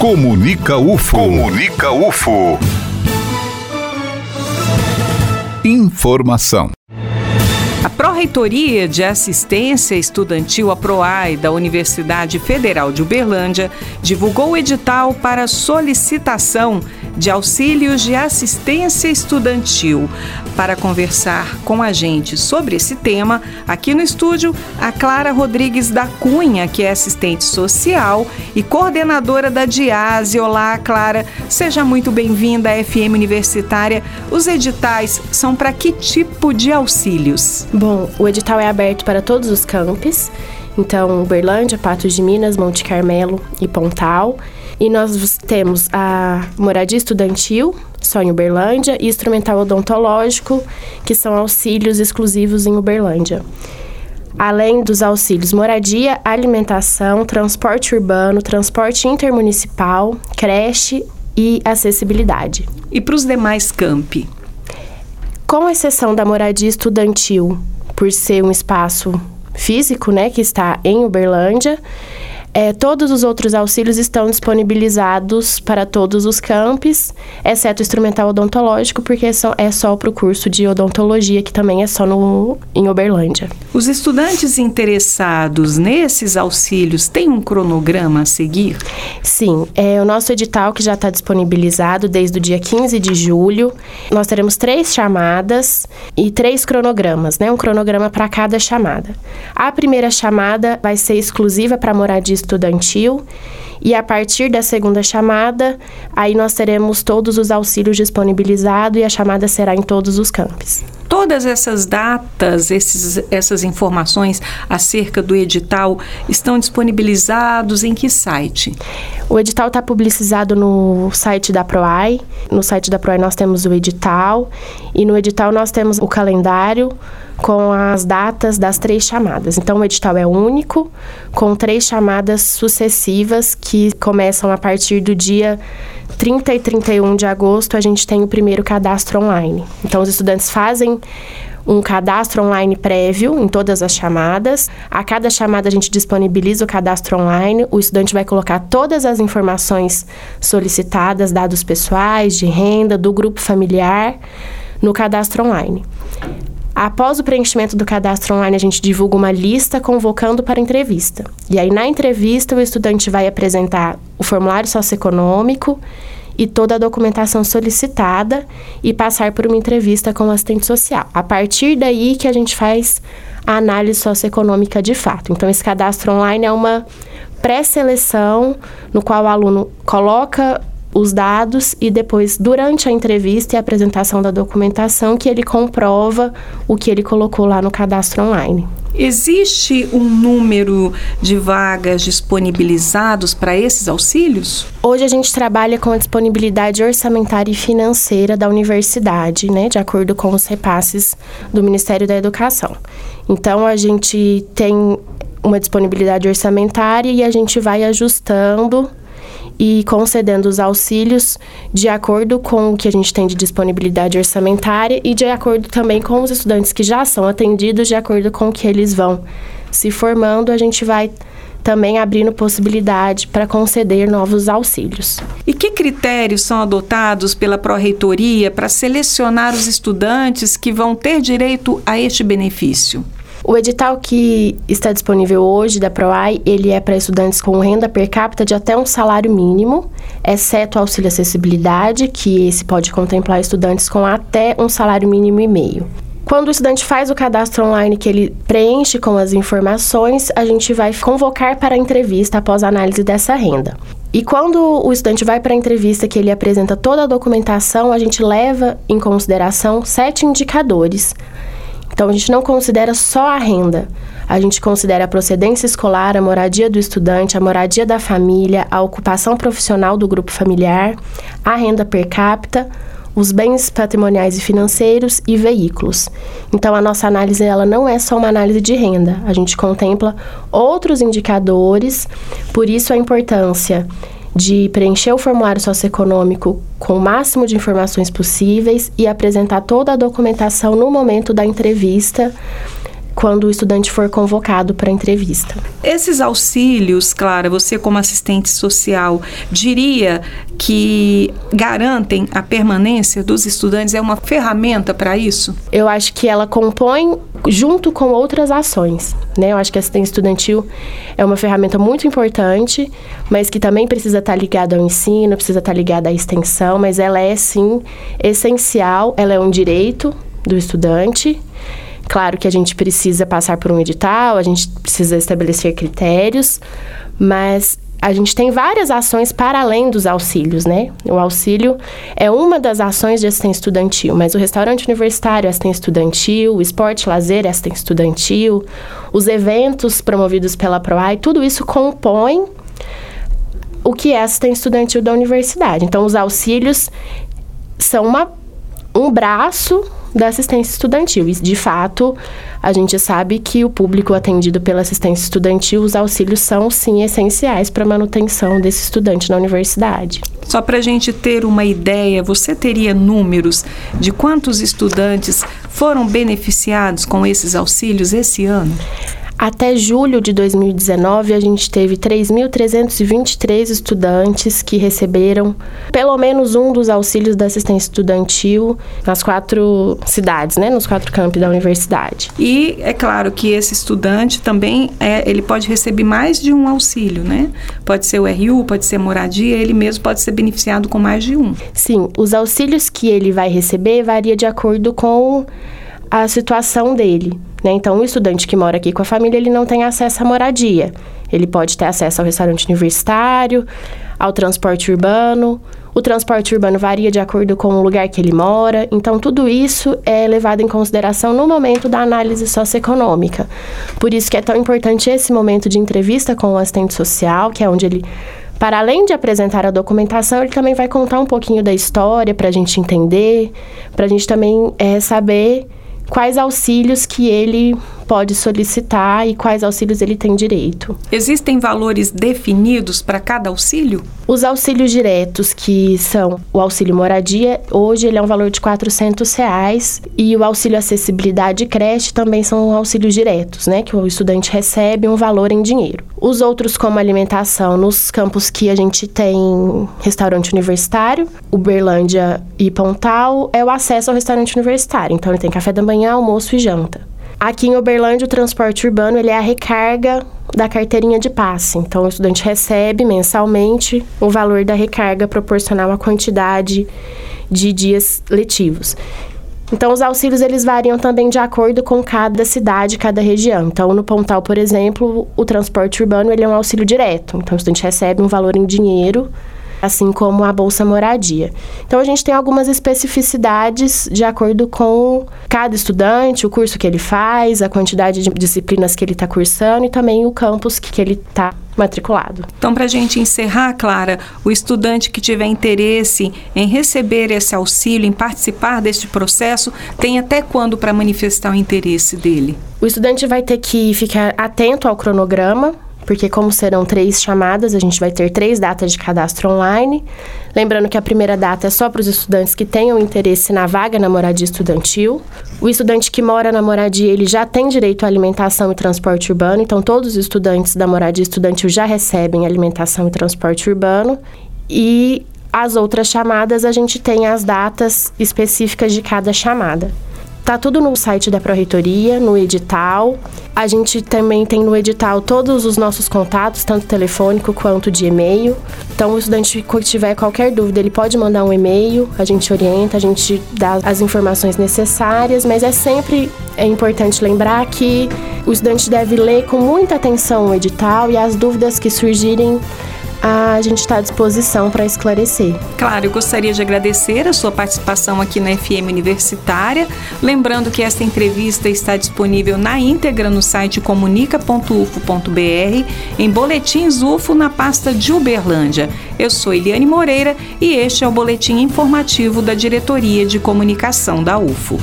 Comunica UFO. Comunica UFO. Informação. Pró-Reitoria de Assistência Estudantil, a PROAI, da Universidade Federal de Uberlândia, divulgou o edital para solicitação de auxílios de assistência estudantil. Para conversar com a gente sobre esse tema, aqui no estúdio, a Clara Rodrigues da Cunha, que é assistente social e coordenadora da DIASE. Olá, Clara, seja muito bem-vinda à FM Universitária. Os editais são para que tipo de auxílios? Bom, o edital é aberto para todos os campos, então Uberlândia, Patos de Minas, Monte Carmelo e Pontal. E nós temos a moradia estudantil, só em Uberlândia, e instrumental odontológico, que são auxílios exclusivos em Uberlândia. Além dos auxílios moradia, alimentação, transporte urbano, transporte intermunicipal, creche e acessibilidade. E para os demais campi? Com exceção da moradia estudantil, por ser um espaço físico, né, que está em Uberlândia, é, todos os outros auxílios estão disponibilizados para todos os campos, exceto o instrumental odontológico, porque é só, é só para o curso de odontologia, que também é só no, em Uberlândia. Os estudantes interessados nesses auxílios têm um cronograma a seguir? Sim, é o nosso edital que já está disponibilizado desde o dia 15 de julho. Nós teremos três chamadas e três cronogramas, né? Um cronograma para cada chamada. A primeira chamada vai ser exclusiva para moradia estudantil. E a partir da segunda chamada, aí nós teremos todos os auxílios disponibilizados e a chamada será em todos os campos. Todas essas datas, esses, essas informações acerca do edital estão disponibilizados em que site? O edital está publicizado no site da PROAI. No site da PROAI nós temos o edital e no edital nós temos o calendário com as datas das três chamadas. Então, o edital é único, com três chamadas sucessivas que começam a partir do dia 30 e 31 de agosto. A gente tem o primeiro cadastro online. Então, os estudantes fazem um cadastro online prévio em todas as chamadas. A cada chamada a gente disponibiliza o cadastro online. O estudante vai colocar todas as informações solicitadas, dados pessoais, de renda, do grupo familiar, no cadastro online. Após o preenchimento do cadastro online, a gente divulga uma lista convocando para entrevista. E aí, na entrevista, o estudante vai apresentar o formulário socioeconômico e toda a documentação solicitada e passar por uma entrevista com o assistente social. A partir daí que a gente faz a análise socioeconômica de fato. Então, esse cadastro online é uma pré-seleção no qual o aluno coloca os dados e depois, durante a entrevista e a apresentação da documentação, que ele comprova o que ele colocou lá no cadastro online. Existe um número de vagas disponibilizados para esses auxílios? Hoje a gente trabalha com a disponibilidade orçamentária e financeira da universidade, né, de acordo com os repasses do Ministério da Educação. Então a gente tem uma disponibilidade orçamentária e a gente vai ajustando e concedendo os auxílios de acordo com o que a gente tem de disponibilidade orçamentária e de acordo também com os estudantes que já são atendidos, de acordo com o que eles vão se formando, a gente vai também abrindo possibilidade para conceder novos auxílios. E que critérios são adotados pela Pró-Reitoria para selecionar os estudantes que vão ter direito a este benefício? O edital que está disponível hoje da PROAI, ele é para estudantes com renda per capita de até um salário mínimo, exceto o auxílio acessibilidade, que esse pode contemplar estudantes com até um salário mínimo e meio. Quando o estudante faz o cadastro online que ele preenche com as informações, a gente vai convocar para a entrevista após a análise dessa renda. E quando o estudante vai para a entrevista que ele apresenta toda a documentação, a gente leva em consideração sete indicadores então a gente não considera só a renda. A gente considera a procedência escolar, a moradia do estudante, a moradia da família, a ocupação profissional do grupo familiar, a renda per capita, os bens patrimoniais e financeiros e veículos. Então a nossa análise ela não é só uma análise de renda, a gente contempla outros indicadores, por isso a importância de preencher o formulário socioeconômico com o máximo de informações possíveis e apresentar toda a documentação no momento da entrevista quando o estudante for convocado para entrevista. Esses auxílios, Clara, você como assistente social, diria que garantem a permanência dos estudantes? É uma ferramenta para isso? Eu acho que ela compõe junto com outras ações, né? Eu acho que a assistência estudantil é uma ferramenta muito importante, mas que também precisa estar ligada ao ensino, precisa estar ligada à extensão, mas ela é sim essencial, ela é um direito do estudante Claro que a gente precisa passar por um edital, a gente precisa estabelecer critérios, mas a gente tem várias ações para além dos auxílios, né? O auxílio é uma das ações de assistência estudantil, mas o restaurante universitário é assistência estudantil, o esporte lazer é assistência estudantil, os eventos promovidos pela PROAI, tudo isso compõe o que é assistência estudantil da universidade. Então, os auxílios são uma, um braço da assistência estudantil. E, de fato, a gente sabe que o público atendido pela assistência estudantil, os auxílios são, sim, essenciais para a manutenção desse estudante na universidade. Só para a gente ter uma ideia, você teria números de quantos estudantes foram beneficiados com esses auxílios esse ano? Até julho de 2019, a gente teve 3.323 estudantes que receberam pelo menos um dos auxílios da assistência estudantil nas quatro cidades, né, nos quatro campos da universidade. E é claro que esse estudante também é, ele pode receber mais de um auxílio, né? Pode ser o RU, pode ser moradia, ele mesmo pode ser beneficiado com mais de um. Sim, os auxílios que ele vai receber varia de acordo com a situação dele. Né? Então, o estudante que mora aqui com a família, ele não tem acesso à moradia. Ele pode ter acesso ao restaurante universitário, ao transporte urbano. O transporte urbano varia de acordo com o lugar que ele mora. Então, tudo isso é levado em consideração no momento da análise socioeconômica. Por isso que é tão importante esse momento de entrevista com o assistente social, que é onde ele para além de apresentar a documentação, ele também vai contar um pouquinho da história para a gente entender, para a gente também é, saber quais auxílios que ele pode solicitar e quais auxílios ele tem direito. Existem valores definidos para cada auxílio? Os auxílios diretos, que são o auxílio moradia, hoje ele é um valor de 400 reais, e o auxílio acessibilidade e creche também são auxílios diretos, né, que o estudante recebe um valor em dinheiro. Os outros, como alimentação, nos campos que a gente tem restaurante universitário, Uberlândia e Pontal, é o acesso ao restaurante universitário. Então, ele tem café da manhã, almoço e janta. Aqui em Uberlândia, o transporte urbano ele é a recarga da carteirinha de passe. Então, o estudante recebe mensalmente o valor da recarga proporcional à quantidade de dias letivos. Então, os auxílios eles variam também de acordo com cada cidade, cada região. Então, no Pontal, por exemplo, o transporte urbano ele é um auxílio direto. Então, o estudante recebe um valor em dinheiro assim como a bolsa moradia. Então a gente tem algumas especificidades de acordo com cada estudante, o curso que ele faz, a quantidade de disciplinas que ele está cursando e também o campus que, ele está matriculado. Então, para a gente encerrar, Clara, o estudante que tiver interesse em receber esse auxílio, em participar deste processo, tem até quando para manifestar o interesse dele? O estudante vai ter que ficar atento ao cronograma porque como serão três chamadas, a gente vai ter três datas de cadastro online. Lembrando que a primeira data é só para os estudantes que tenham interesse na vaga na moradia estudantil. O estudante que mora na moradia, ele já tem direito à alimentação e transporte urbano, então todos os estudantes da moradia estudantil já recebem alimentação e transporte urbano. E as outras chamadas, a gente tem as datas específicas de cada chamada. Tá tudo no site da Pró-Reitoria, no edital. A gente também tem no edital todos os nossos contatos, tanto telefônico quanto de e-mail. Então, o estudante que tiver qualquer dúvida, ele pode mandar um e-mail, a gente orienta, a gente dá as informações necessárias, mas é sempre é importante lembrar que o estudante deve ler com muita atenção o edital e as dúvidas que surgirem a gente está à disposição para esclarecer. Claro, eu gostaria de agradecer a sua participação aqui na FM Universitária. Lembrando que esta entrevista está disponível na íntegra no site comunica.ufo.br, em boletins UFO na pasta de Uberlândia. Eu sou Eliane Moreira e este é o boletim informativo da Diretoria de Comunicação da UFO.